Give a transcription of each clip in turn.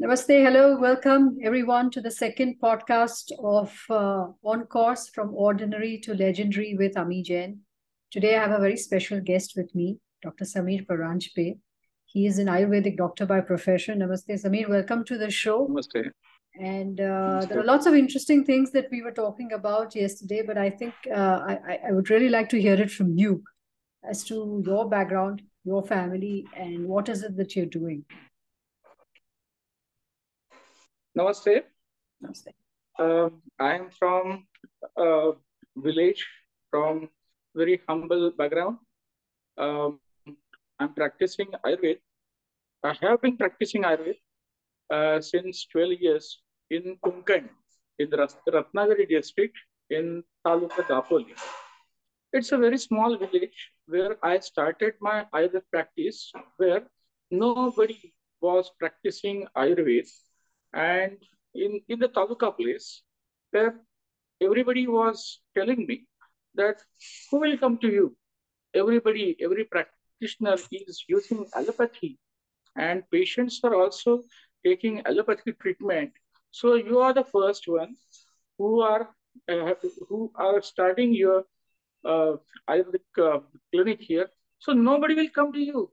Namaste, hello, welcome everyone to the second podcast of uh, On Course from Ordinary to Legendary with Ami Jain. Today I have a very special guest with me, Dr. Sameer Paranjpe. He is an Ayurvedic doctor by profession. Namaste, Sameer, welcome to the show. Namaste. And uh, there are lots of interesting things that we were talking about yesterday, but I think uh, I, I would really like to hear it from you as to your background, your family, and what is it that you're doing. Namaste. Namaste. Um, I am from a village from very humble background. Um, I'm practicing Ayurveda. I have been practicing Ayurveda uh, since 12 years in Konkan, in the Ratnagiri district in Taluka Dapoli. It's a very small village where I started my Ayurveda practice, where nobody was practicing Ayurveda. And in, in the Taluka place, where everybody was telling me that who will come to you? Everybody, every practitioner is using allopathy, and patients are also taking allopathic treatment. So you are the first one who are uh, who are starting your uh, Ayurvedic uh, clinic here. So nobody will come to you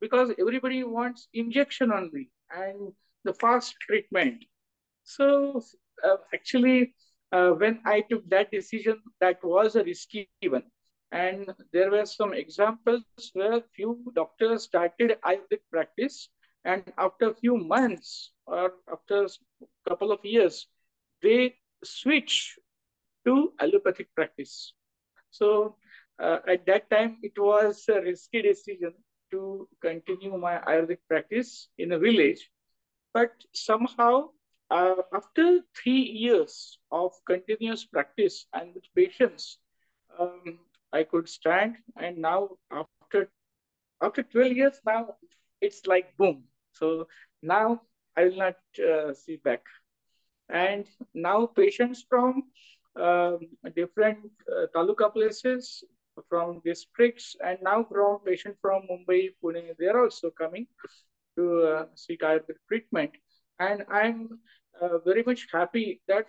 because everybody wants injection only and the fast treatment. So uh, actually, uh, when I took that decision, that was a risky one. And there were some examples where few doctors started Ayurvedic practice and after a few months or after a couple of years, they switch to allopathic practice. So uh, at that time, it was a risky decision to continue my Ayurvedic practice in a village. But somehow, uh, after three years of continuous practice and with patience, um, I could stand. And now, after after 12 years, now it's like boom. So now I will not uh, see back. And now patients from um, different uh, taluka places, from districts, and now from patients from Mumbai, Pune, they are also coming to uh, seek Ayurvedic treatment. And I'm uh, very much happy that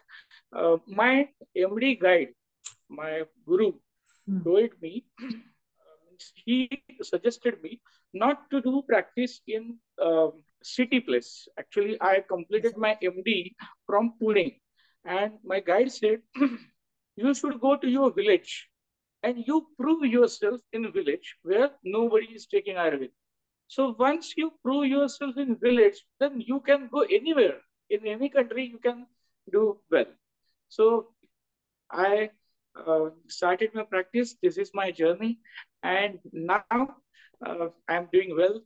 uh, my MD guide, my guru, mm. told me, he suggested me not to do practice in um, city place. Actually, I completed my MD from Pune. And my guide said, you should go to your village and you prove yourself in a village where nobody is taking Ayurveda. So once you prove yourself in village, then you can go anywhere. In any country, you can do well. So I uh, started my practice. This is my journey. And now uh, I'm doing well.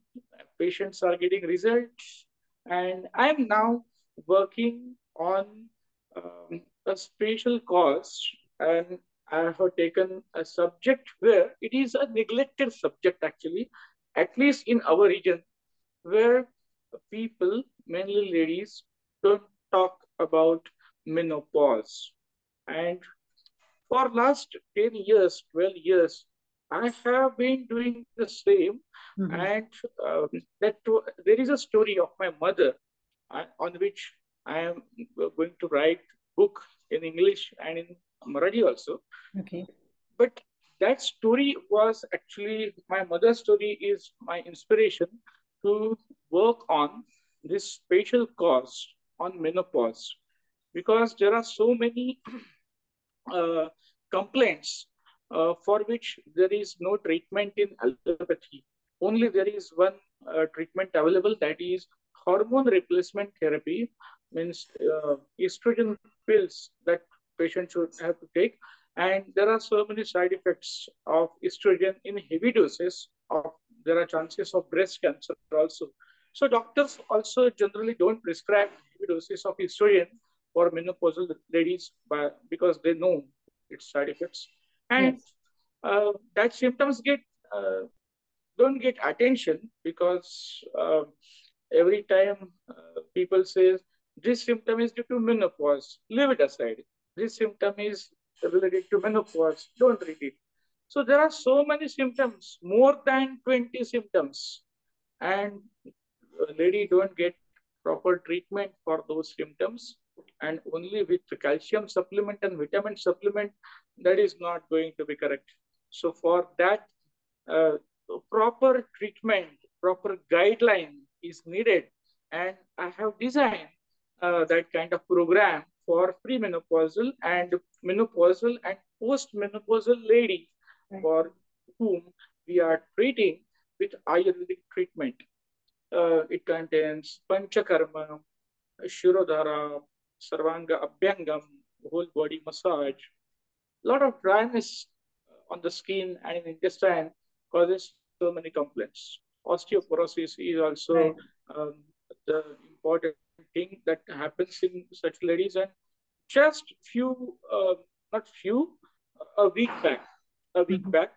Patients are getting results. And I'm now working on um, a special cause. And I have taken a subject where it is a neglected subject, actually, at least in our region, where people, mainly ladies, don't talk about menopause. And for last 10 years, 12 years, I have been doing the same. Mm -hmm. And um, that there is a story of my mother uh, on which I am going to write book in English and in Marathi also. Okay. But that story was actually my mother's story is my inspiration to work on this special cause on menopause because there are so many uh, complaints uh, for which there is no treatment in allopathy. Only there is one uh, treatment available that is hormone replacement therapy, means uh, estrogen pills that patients should have to take. And there are so many side effects of estrogen in heavy doses. Of, there are chances of breast cancer also. So doctors also generally don't prescribe heavy doses of estrogen for menopausal ladies by, because they know its side effects and yes. uh, that symptoms get uh, don't get attention because uh, every time uh, people say this symptom is due to menopause leave it aside this symptom is related to menopause don't treat it so there are so many symptoms more than 20 symptoms and lady don't get proper treatment for those symptoms and only with calcium supplement and vitamin supplement, that is not going to be correct. So for that, uh, proper treatment, proper guideline is needed. And I have designed uh, that kind of program for premenopausal and menopausal and postmenopausal ladies right. for whom we are treating with Ayurvedic treatment. Uh, it contains Panchakarma, Shirodhara, Sarvanga Abhyangam, whole body massage. A lot of dryness on the skin and in intestine causes so many complaints. Osteoporosis is also right. um, the important thing that happens in such ladies. And just few, uh, not few, a week back, a week mm -hmm. back,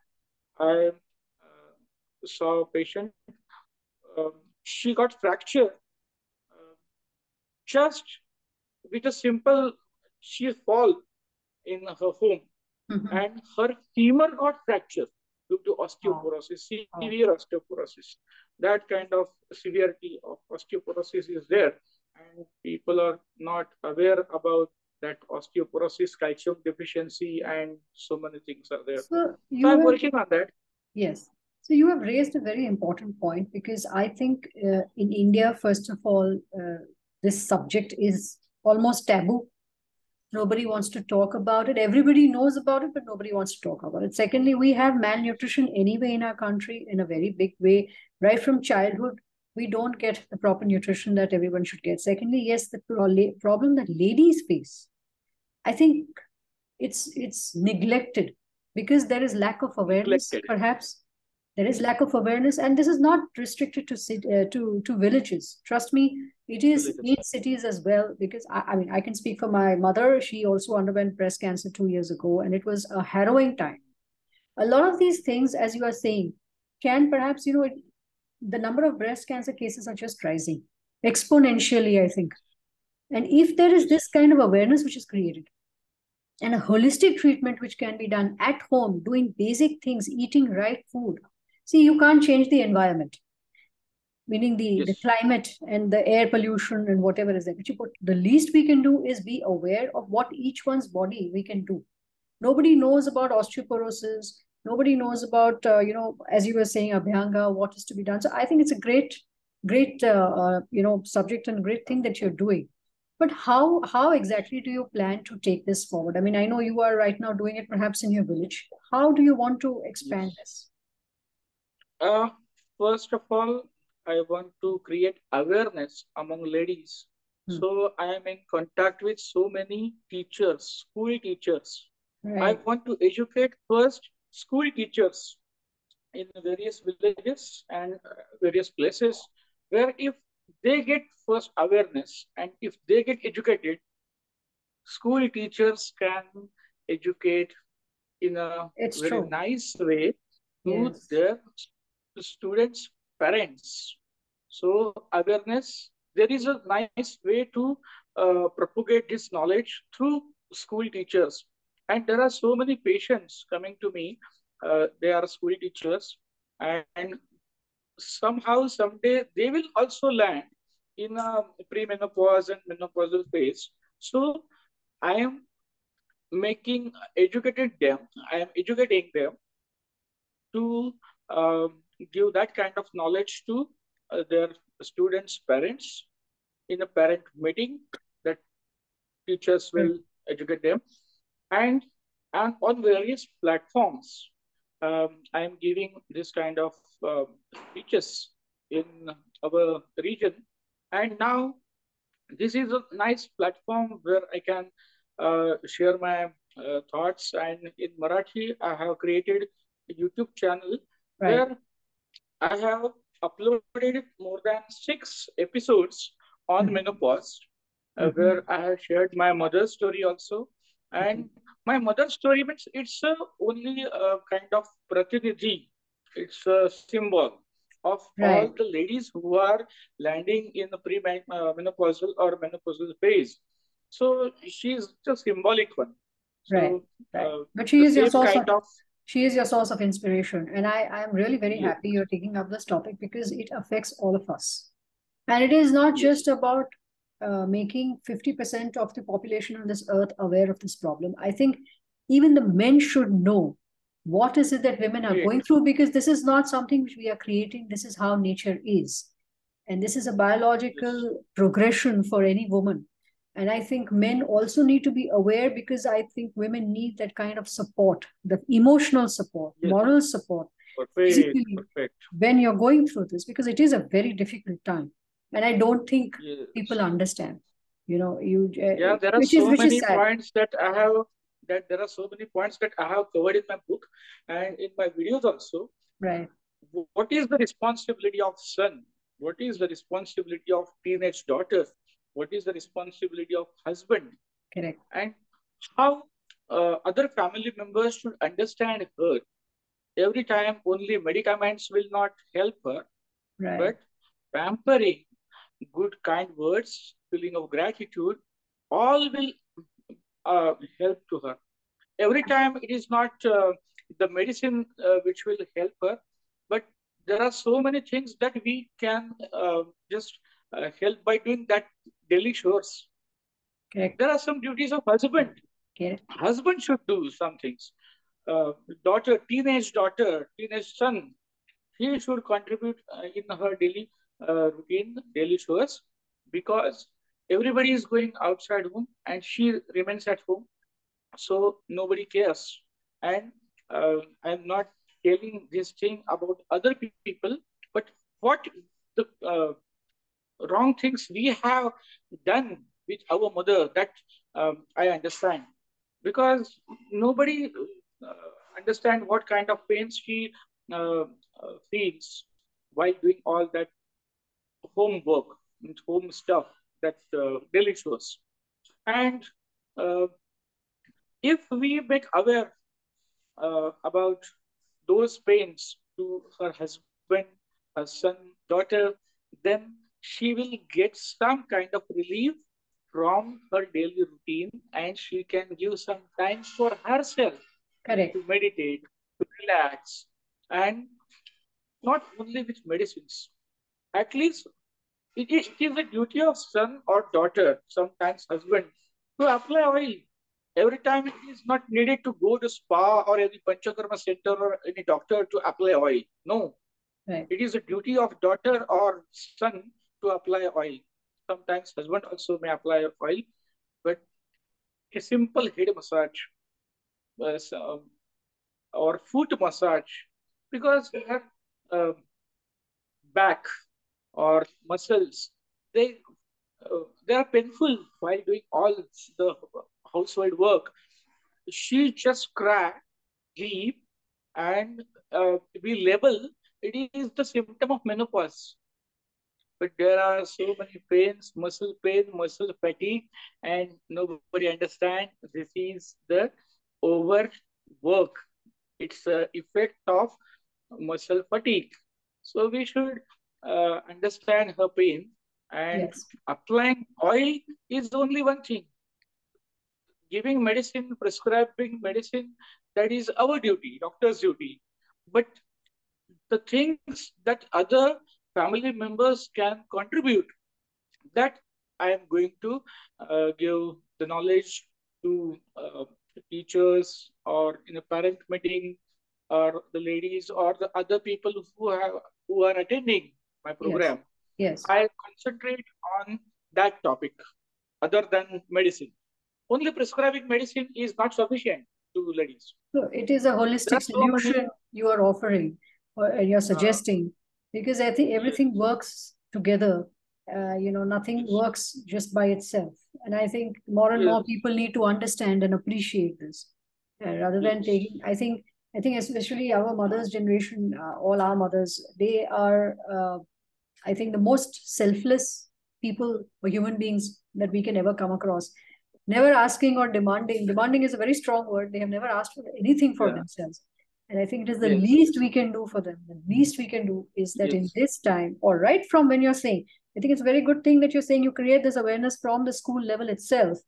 I uh, saw a patient. Um, she got fracture uh, just with a simple she fall in her home mm-hmm. and her femur got fractured due to osteoporosis, oh. severe osteoporosis. That kind of severity of osteoporosis is there, and people are not aware about that osteoporosis, calcium deficiency, and so many things are there. So, so I'm have, working on that. Yes. So you have raised a very important point because I think uh, in India, first of all, uh, this subject is almost taboo. Nobody wants to talk about it. Everybody knows about it, but nobody wants to talk about it. Secondly, we have malnutrition anyway in our country in a very big way. Right from childhood, we don't get the proper nutrition that everyone should get. Secondly, yes, the problem that ladies face, I think it's it's neglected because there is lack of awareness, neglected. perhaps. There is lack of awareness and this is not restricted to uh, to to villages. Trust me it is in cities as well because I, I mean i can speak for my mother. She also underwent breast cancer two years ago and it was a harrowing time. A lot of these things as you are saying can perhaps you know it, the number of breast cancer cases are just rising exponentially i think and if there is this kind of awareness which is created and a holistic treatment which can be done at home doing basic things eating right food See, you can't change the environment, meaning the, yes. the climate and the air pollution and whatever is there. But you put, the least we can do is be aware of what each one's body we can do. Nobody knows about osteoporosis. Nobody knows about, uh, you know, as you were saying, Abhyanga, what is to be done. So I think it's a great, great, uh, uh, you know, subject and great thing that you're doing. But how how exactly do you plan to take this forward? I mean, I know you are right now doing it perhaps in your village. How do you want to expand yes. this? Uh, first of all, I want to create awareness among ladies. Hmm. So I am in contact with so many teachers, school teachers. Right. I want to educate first school teachers in various villages and uh, various places where if they get first awareness and if they get educated, school teachers can educate in a it's very true. nice way to yes. their students' parents. So awareness, there is a nice way to uh, propagate this knowledge through school teachers. And there are so many patients coming to me. Uh, they are school teachers and somehow someday they will also land in a premenopause and menopausal phase. So I am making educated them, I am educating them to um, give that kind of knowledge to uh, their students' parents in a parent meeting that teachers will mm. educate them. And, and on various platforms, um, I am giving this kind of uh, speeches in our region. And now this is a nice platform where I can uh, share my uh, thoughts. And in Marathi, I have created a YouTube channel right. where I have uploaded more than six episodes on mm-hmm. menopause, uh, mm-hmm. where I have shared my mother's story also. And mm-hmm. My mother's story means it's uh, only a kind of pratinidhi. It's a symbol of right. all the ladies who are landing in the pre-menopausal uh, or menopausal phase. So she's a symbolic one. So, right. right. Uh, but she is also kind of she is your source of inspiration and i i am really very happy you're taking up this topic because it affects all of us And it is not just about uh, making 50% of the population on this earth aware of this problem. I think even the men should know what is it that women are going through because this is not something which we are creating. This is how nature is. And this is a biological progression for any woman. And I think men also need to be aware because I think women need that kind of support, the emotional support, Yes. moral support Perfect. Perfect. when you're going through this because it is a very difficult time. And I don't think Yes. people understand. You know, you uh, Yeah, there are is so many points that I have that there are so many points that I have covered in my book and in my videos also. Right. What is the responsibility of son? What is the responsibility of teenage daughter? What is the responsibility of husband? Correct. And how uh, other family members should understand her. Every time only medicaments will not help her, Right. but pampering, good kind words, feeling of gratitude, all will uh, help to her. Every time it is not uh, the medicine uh, which will help her, but there are so many things that we can uh, just uh, help by doing that daily chores. Correct. There are some duties of husband. Correct. Husband should do some things. Uh, daughter, teenage daughter, teenage son, he should contribute uh, in her daily uh, routine, daily chores, because everybody is going outside home and she remains at home. So nobody cares. And uh, I'm not telling this thing about other pe- people, but what the uh, wrong things we have done with our mother that um, I understand because nobody uh, understand what kind of pains she uh, uh, feels while doing all that homework and home stuff that uh, daily chores. And uh, if we make aware uh, about those pains to her husband, her son, daughter, then she will get some kind of relief from her daily routine and she can give some time for herself Correct. to meditate, to relax, and not only with medicines. At least it is, it is the duty of son or daughter, sometimes husband, to apply oil. Every time it is not needed to go to spa or any panchakarma center or any doctor to apply oil. No, Right. it is a duty of daughter or son to apply oil. Sometimes husband also may apply oil, but a simple head massage uh, so- or foot massage because her uh, back or muscles they uh, they are painful while doing all the household work. She just cry, weep, and uh, we label it is the symptom of menopause. But there are so many pains, muscle pain, muscle fatigue, and nobody understand this is the overwork. It's the effect of muscle fatigue. So we should uh, understand her pain and Yes. applying oil is only one thing. Giving medicine, prescribing medicine, that is our duty, doctor's duty. But the things that other family members can contribute, that I am going to uh, give the knowledge to uh, teachers or in a parent meeting or the ladies or the other people who have who are attending my program. Yes. I concentrate on that topic other than medicine. Only prescribing medicine is not sufficient to ladies. So it is a holistic so solution you are offering or uh, you're suggesting because I think everything works together. Uh, you know, nothing Yes. works just by itself. And I think more and more people need to understand and appreciate this uh, rather than Yes. taking. I think, I think especially our mother's generation, uh, all our mothers, they are, uh, I think, the most selfless people or human beings that we can ever come across. Never asking or demanding. Demanding is a very strong word. They have never asked for anything for Yeah. themselves. And I think it is the Yes. least we can do for them. The least we can do is that in this time, or right from when you're saying, I think it's a very good thing that you're saying you create this awareness from the school level itself,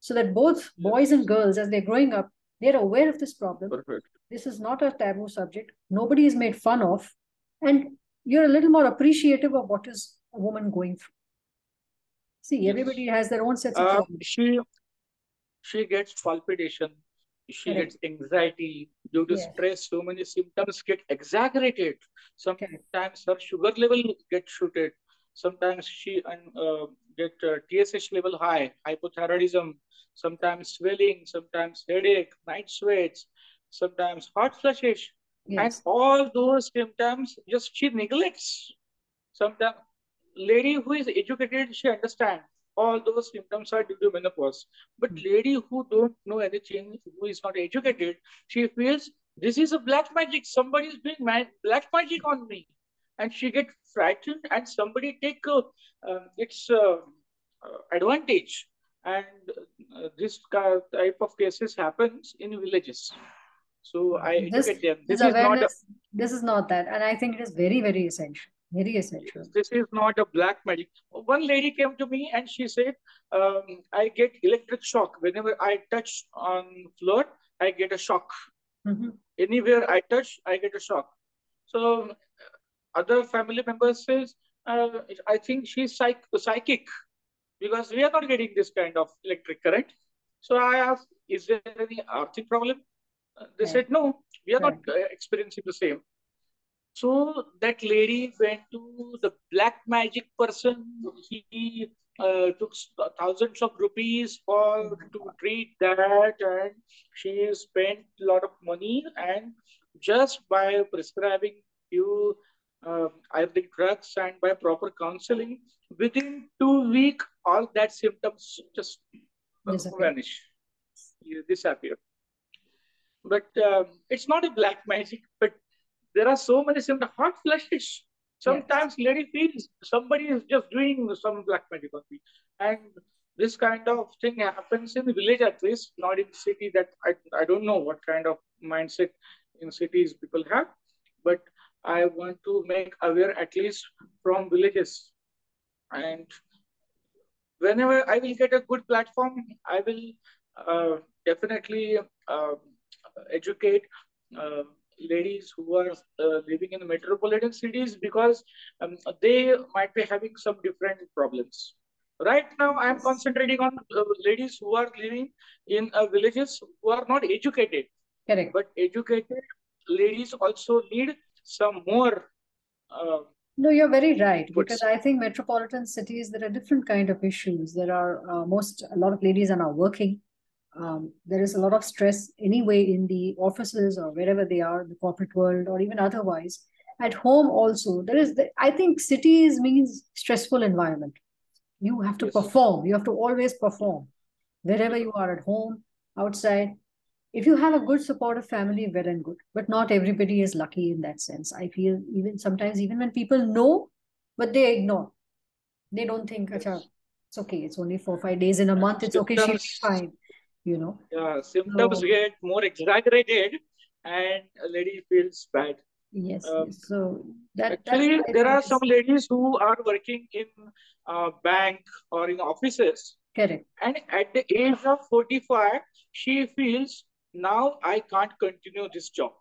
so that both boys and girls, as they're growing up, they're aware of this problem. Perfect. This is not a taboo subject. Nobody is made fun of. And you're a little more appreciative of what is a woman going through? See, everybody has their own sets of Uh, problems. she she gets palpitation, she Correct. gets anxiety due to stress. So many symptoms get exaggerated. Correct. Sometimes her sugar level gets shooted. Sometimes she uh, get uh, TSH level high, hypothyroidism. Sometimes swelling. Sometimes headache, night sweats. Sometimes hot flushes, and all those symptoms just she neglects. Sometimes lady who is educated, she understands all those symptoms are due to menopause. But Hmm. lady who don't know anything, who is not educated, she feels this is a black magic. Somebody is doing ma black magic on me, and she get frightened, and somebody take uh, uh, its uh, advantage. And uh, this type of cases happens in villages. So I This educate them. this This is not a this is not that. And I think it is very, very essential. Very essential. This is not a black magic. One lady came to me and she said, um, I get electric shock. Whenever I touch on floor, I get a shock. Mhm. Anywhere I touch, I get a shock. So other family members says, uh, I think she's psych psychic because we are not getting this kind of electric current. So I asked, is there any earthing problem? Uh, They said, no, we are not uh, experiencing the same. So that lady went to the black magic person. He uh, took thousands of rupees for to treat that, and she spent a lot of money. And just by prescribing few uh, Ayurvedic drugs and by proper counseling, within two weeks, all that symptoms just uh, Disappear. vanish, disappear. But um, it's not a black magic, but there are so many symptoms. Hot flushes. Yes. Sometimes lady feels somebody is just doing some black magic on me. And this kind of thing happens in the village at least, not in city that I, I don't know what kind of mindset in cities people have. But I want to make aware at least from villages. And whenever I will get a good platform, I will uh, definitely uh, educate uh, ladies who are uh, living in metropolitan cities because um, they might be having some different problems. Right now, I am concentrating on uh, ladies who are living in uh, villages who are not educated, Correct. but educated ladies also need some more uh, No, you're very right because. I think metropolitan cities there are different kind of issues. There are uh, most a lot of ladies are now working. Um, there is a lot of stress anyway in the offices or wherever they are, the corporate world or even otherwise. At home also, there is the, I think cities means stressful environment. You have to Yes. perform. You have to always perform wherever you are at home, outside. If you have a good supportive family, well and good. But not everybody is lucky in that sense. I feel even sometimes, even when people know, but they ignore. They don't think, Yes. It's okay. It's only four, five days in a month. It's okay. Symptoms, fine. You know. yeah, symptoms So get more exaggerated and a lady feels bad. yes, Um, yes. So that Actually, there are some ladies who are working in uh, bank or in offices, correct. and at the age of 45, she feels now I can't continue this job.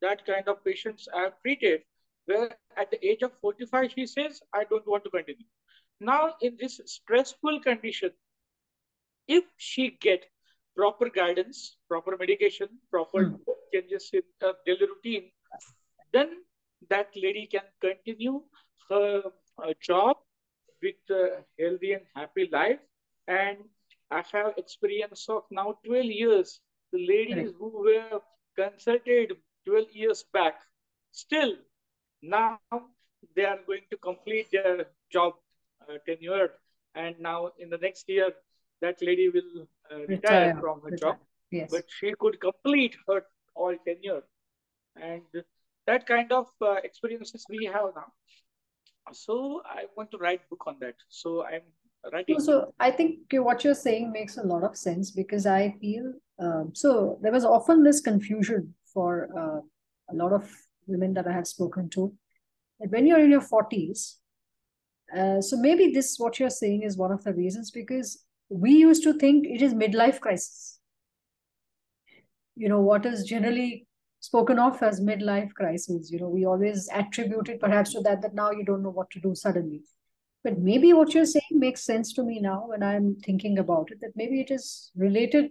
That kind of patients I have treated, where at the age of 45, she says, I don't want to continue. Now, in this stressful condition, if she get proper guidance, proper medication, proper Hmm. changes in her daily routine, then that lady can continue her uh, job with a healthy and happy life. And I have experience of now 12 years. The ladies Correct. who were consulted 12 years back, still now they are going to complete their job uh, tenure. And now in the next year, that lady will uh, retire Retire. from her Retire. job, Yes. but she could complete her all tenure. And that kind of uh, experiences we have now. So I want to write book on that. So I'm writing. so I think what you're saying makes a lot of sense because I feel um, so there was often this confusion for uh, a lot of women that I have spoken to that when you're in your 40s, uh, so maybe this what you're saying is one of the reasons because we used to think it is midlife crisis. You know, what is generally spoken of as midlife crisis, you know, we always attribute it perhaps to that, that now you don't know what to do suddenly. But maybe what you're saying makes sense to me now when I'm thinking about it, that maybe it is related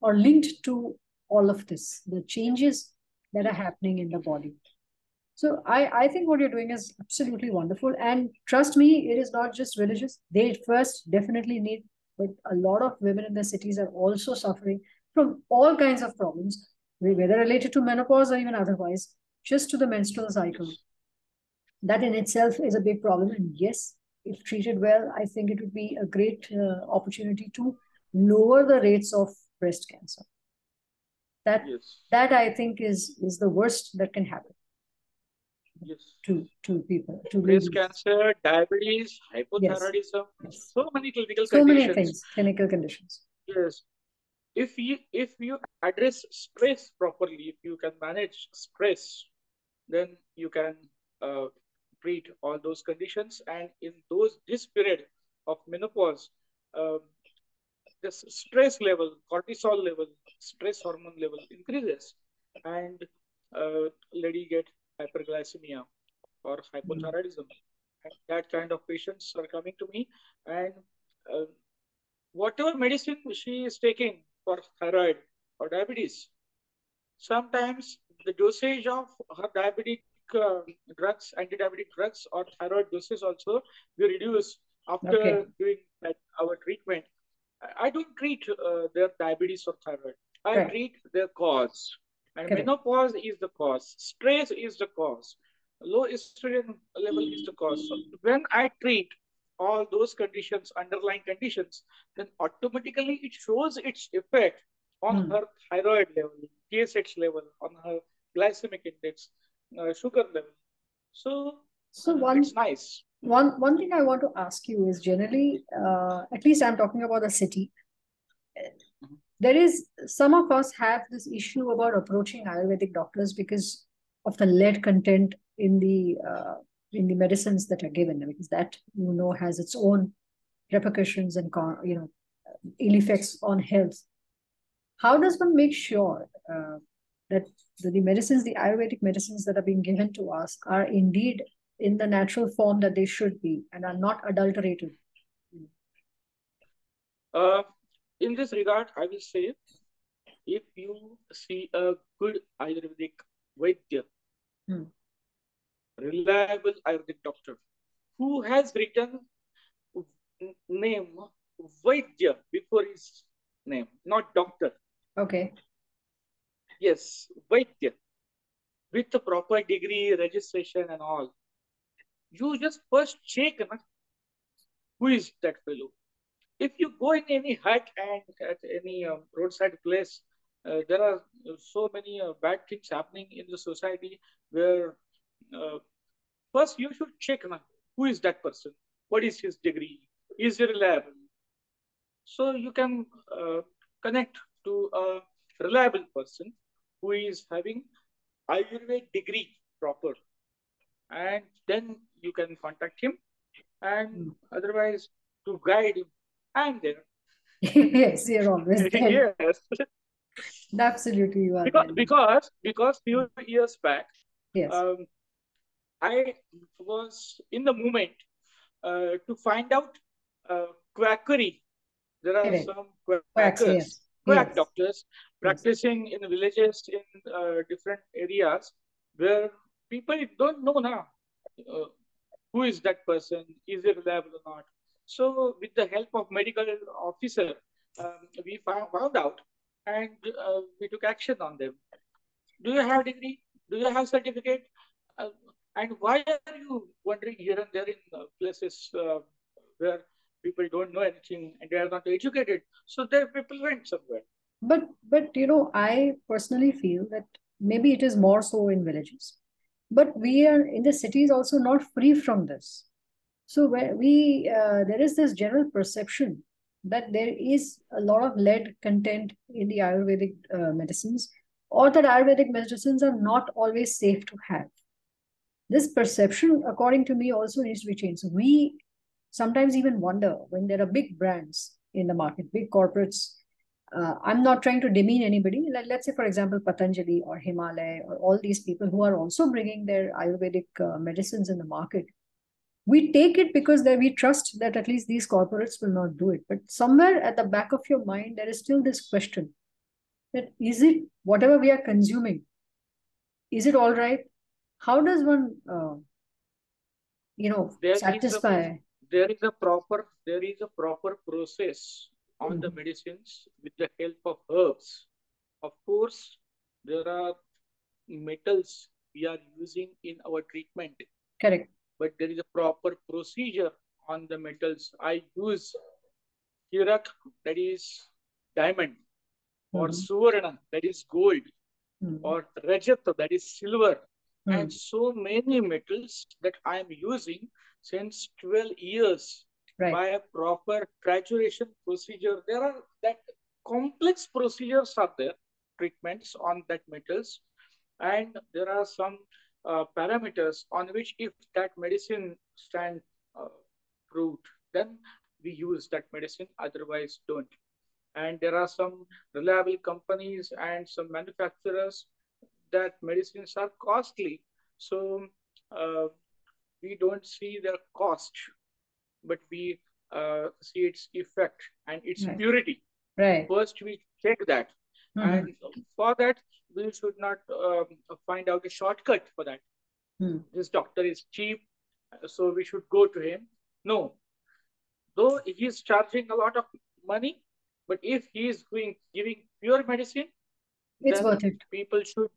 or linked to all of this, the changes that are happening in the body. So I, I think what you're doing is absolutely wonderful. And trust me, it is not just religious. They first definitely need, but a lot of women in the cities are also suffering from all kinds of problems, whether related to menopause or even otherwise, just to the menstrual cycle. That in itself is a big problem. And yes, if treated well, I think it would be a great uh, opportunity to lower the rates of breast cancer. That yes. that I think is is the worst that can happen Yes. to to people to Breast ladies. cancer, diabetes, hypothyroidism, Yes. so many clinical So many conditions. things, clinical conditions. Yes. If you if you address stress properly, if you can manage stress, then you can uh, treat all those conditions. And in those this period of menopause, um, this stress level, cortisol level, stress hormone level increases, and uh, lady get hyperglycemia or hypothyroidism. And that kind of patients are coming to me, and uh, whatever medicine she is taking for thyroid or diabetes, sometimes the dosage of her diabetic uh, drugs, anti-diabetic drugs, or thyroid doses also we reduce after Okay. doing that our treatment. I- I don't treat uh, their diabetes or thyroid. I Right. treat their cause. And Correct. menopause is the cause. Stress is the cause. Low estrogen level is the cause. So when I treat all those conditions, underlying conditions, then automatically it shows its effect on Hmm. her thyroid level, TSH level, on her glycemic index, uh, sugar level. So So uh, one it's nice. one one thing I want to ask you is generally, uh, at least I'm talking about the city. There is some of us have this issue about approaching Ayurvedic doctors because of the lead content in the uh, in the medicines that are given, because that you know has its own repercussions and you know ill effects on health. How does one make sure uh, that the, the medicines, the Ayurvedic medicines that are being given to us, are indeed in the natural form that they should be and are not adulterated? Uh, in this regard, I will say if you see a good Ayurvedic Vaidya, Hmm. reliable Ayurvedic doctor who has written name Vaidya before his name, not doctor. Okay. Yes, Vaidya with the proper degree, registration, and all. You just first check na, who is that fellow. If you go in any hut and at any um, roadside place, uh, there are so many uh, bad things happening in the society where uh, first you should check na, who is that person, what is his degree, is he reliable. So you can uh, connect to a reliable person who is having Ayurveda degree proper, and then you can contact him. And Hmm. otherwise, to guide him, I'm there. yes, you're always there. yes, Absolutely, you are because there. because because few years back, Yes. um, I was in the moment uh, to find out uh, quackery. There are Correct. some Quacks, quackers, yes. quack Yes. doctors practicing in the villages in uh, different areas where people don't know now uh, who is that person, is it reliable or not. So, with the help of medical officer, um, we found, found out and uh, we took action on them. Do you have degree? Do you have certificate? Uh, and why are you wandering here and there in uh, places uh, where people don't know anything and they are not educated? So their people went somewhere. But but you know, I personally feel that maybe it is more so in villages. But we are in the cities also not free from this. So we uh, there is this general perception that there is a lot of lead content in the Ayurvedic uh, medicines, or that Ayurvedic medicines are not always safe to have. This perception, according to me, also needs to be changed. We sometimes even wonder when there are big brands in the market, big corporates. Uh, I'm not trying to demean anybody. Like, let's say, for example, Patanjali or Himalaya or all these people who are also bringing their Ayurvedic uh, medicines in the market we take it because that we trust that at least these corporates will not do it. But somewhere at the back of your mind, there is still this question that is it whatever we are consuming, is it all right? How does one, uh, you know, There is satisfy? a, there is a proper there is a proper process on the Mhm. medicines with the help of herbs. Of course, there are metals we are using in our treatment, Correct. But there is a proper procedure on the metals. I use Hirak, that is diamond, or Mhm. Suvarna, that is gold, Mhm. or Rajat, that is silver, Mhm. and so many metals that I am using since 12 years Right. by a proper graduation procedure. There are that complex procedures are there, treatments on that metals, and there are some uh, parameters on which if that medicine stand uh, proved, then we use that medicine, otherwise don't. And there are some reliable companies and some manufacturers that medicines are costly. So uh, we don't see their cost, but we uh, see its effect and its Right. purity. Right. First, we check that. Mhm. And for that, we should not um, find out a shortcut for that. Hmm. This doctor is cheap, so we should go to him. No. Though he is charging a lot of money, but if he is going, giving pure medicine, It's worth it. people should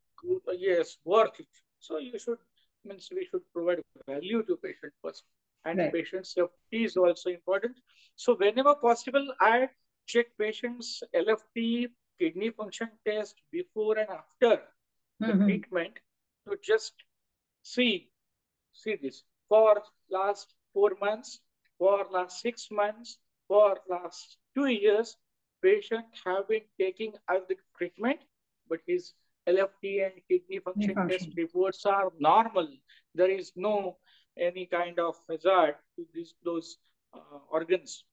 yes worth it so you should means we should provide value to patient first and Right. patient safety is also important so whenever possible i check patients lft kidney function test before and after the Mhm. treatment to just see see this. For last four months for last six months for last two years patient have been taking out the treatment but his lft and kidney function test reports are normal. There is no any kind of hazard to these those uh, organs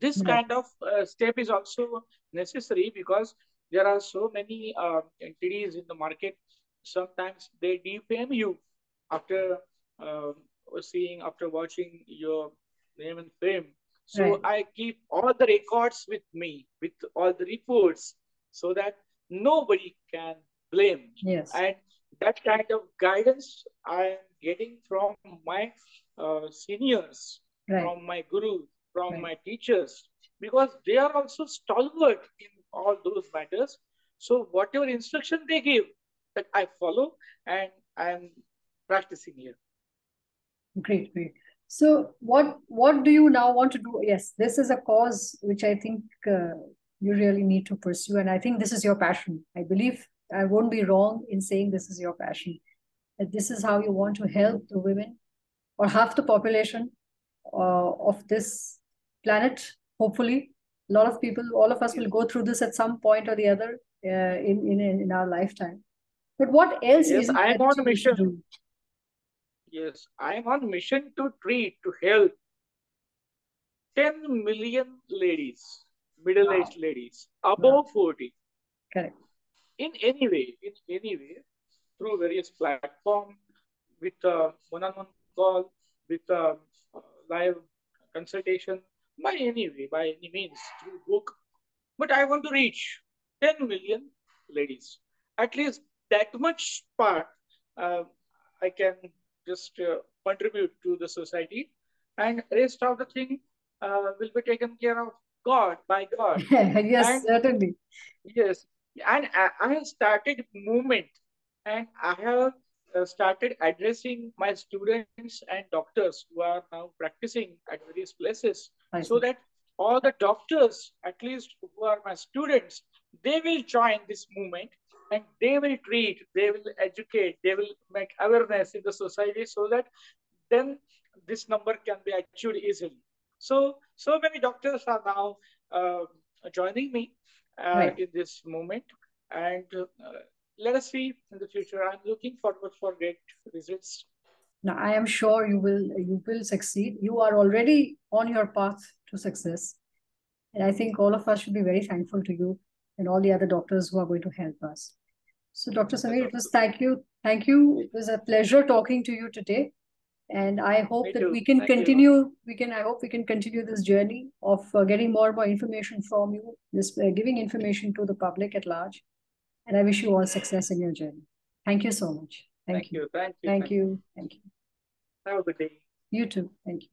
this Right. kind of uh, step is also necessary because there are so many uh, entities in the market. Sometimes they defame you after uh, seeing, after watching your name and fame. So Right. I keep all the records with me, with all the reports, so that nobody can blame. Yes. And that kind of guidance I am getting from my uh, seniors Right. from my guru, from Right. my teachers, because they are also stalwart in all those matters. So whatever instruction they give, that I follow and I am practicing here. Great, great. So, what what do you now want to do? Yes, this is a cause which I think uh, you really need to pursue, and I think this is your passion. I believe I won't be wrong in saying this is your passion. That this is how you want to help the women or half the population uh, of this planet. Hopefully, a lot of people, all of us, will go through this at some point or the other uh, in in in our lifetime. But what else Yes, is I am on a mission. Yes, I am on mission to treat, to help 10 million ladies, middle-aged ladies, above 40, Correct. in any way, in any way, through various platform, with uh, one-on-one call, with uh, uh, live consultation, by any way, by any means, through book. But I want to reach 10 million ladies. At least that much part uh, I can just uh, contribute to the society, and rest of the thing uh, will be taken care of God by God. yes, And certainly. Yes, and I, I have started movement, and I have uh, started addressing my students and doctors who are now practicing at various places, so that all the doctors, at least who are my students, they will join this movement and they will treat, they will educate, they will make awareness in the society, so that then this number can be achieved easily. So, so many doctors are now uh, joining me uh, Right. in this moment, and uh, let us see in the future. I'm looking forward for great results. Now, I am sure you will you will succeed. You are already on your path to success. And I think all of us should be very thankful to you and all the other doctors who are going to help us. So, Dr. Sameer, it was thank you. Thank you. It was a pleasure talking to you today. And I hope Me that too. we can Thank you. continue, we can, I hope we can continue this journey of uh, getting more and more information from you, this uh, giving information to the public at large. And I wish you all success in your journey. Thank you so much. Thank, Thank you. Thank you. Thank you. Thank you. Have a good day. You too. Thank you.